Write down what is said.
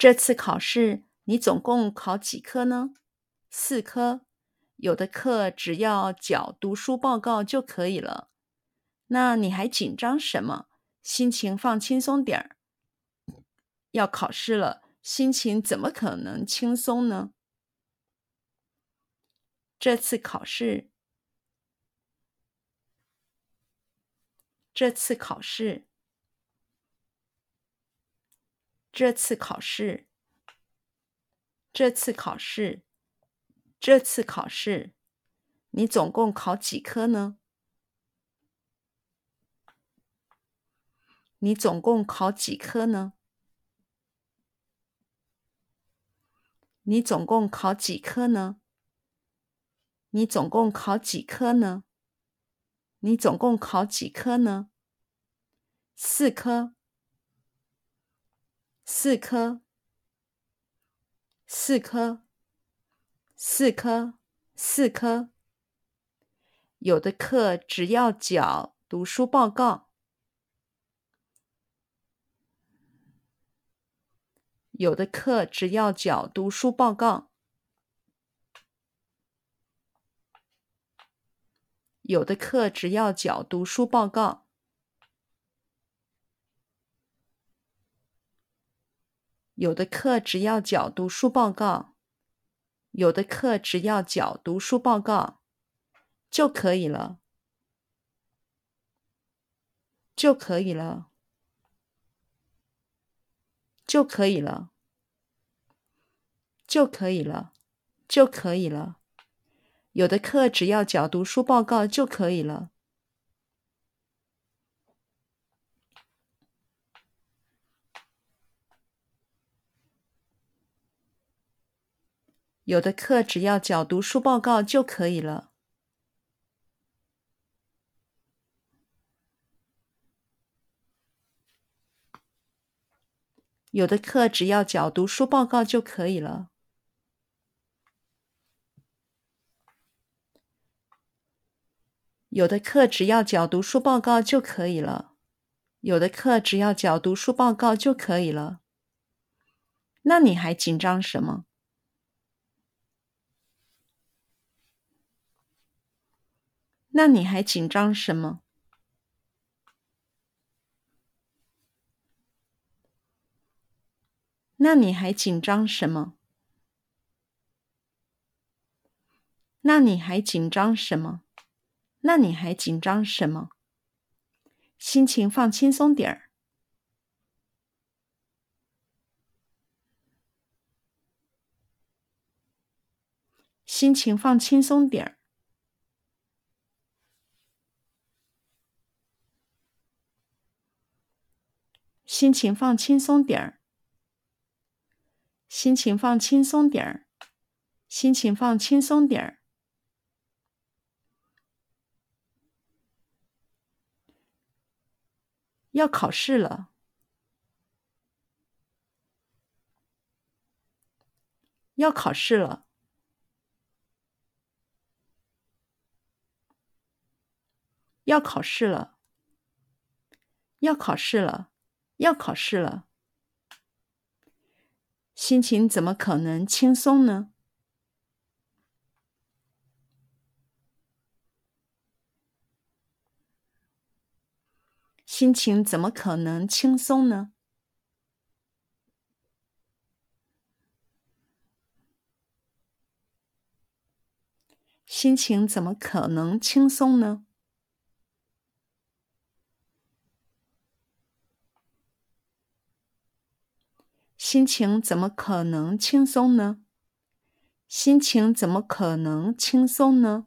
这次考试你总共考几科呢？四科。有的课只要缴读书报告就可以了。那你还紧张什么？心情放轻松点儿。要考试了，心情怎么可能轻松呢？这次考试，这次考试，这次考试，这次考试，这次考试，你总共考几科呢？你总共考几科呢？你总共考几科呢？你总共考几科呢？你总共考几科呢？四科，四科，四科，四科，四科。有的课只要缴读书报告，有的课只要缴读书报告。有的课只要缴读书报告，有的课只要缴读书报告，有的课只要缴读书报告就可以了，就可以了，就可以了，就可以了，就可以了。有的课只要缴读书报告就可以了。有的课只要缴读书报告就可以了。有的课只要缴读书报告就可以了。有的课只要缴读书报告就可以了，有的课只要缴读书报告就可以了。那你还紧张什么？那你还紧张什么？那你还紧张什么？那你还紧张什么？那你还紧张什么？心情放轻松点儿。心情放轻松点儿。心情放轻松点儿。心情放轻松点儿。心情放轻松点儿。要考试了，要考试了，要考试了，要考试了，要考试了。心情怎么可能轻松呢？心情怎么可能轻松呢？心情怎么可能轻松呢？心情怎么可能轻松呢？心情怎么可能轻松呢？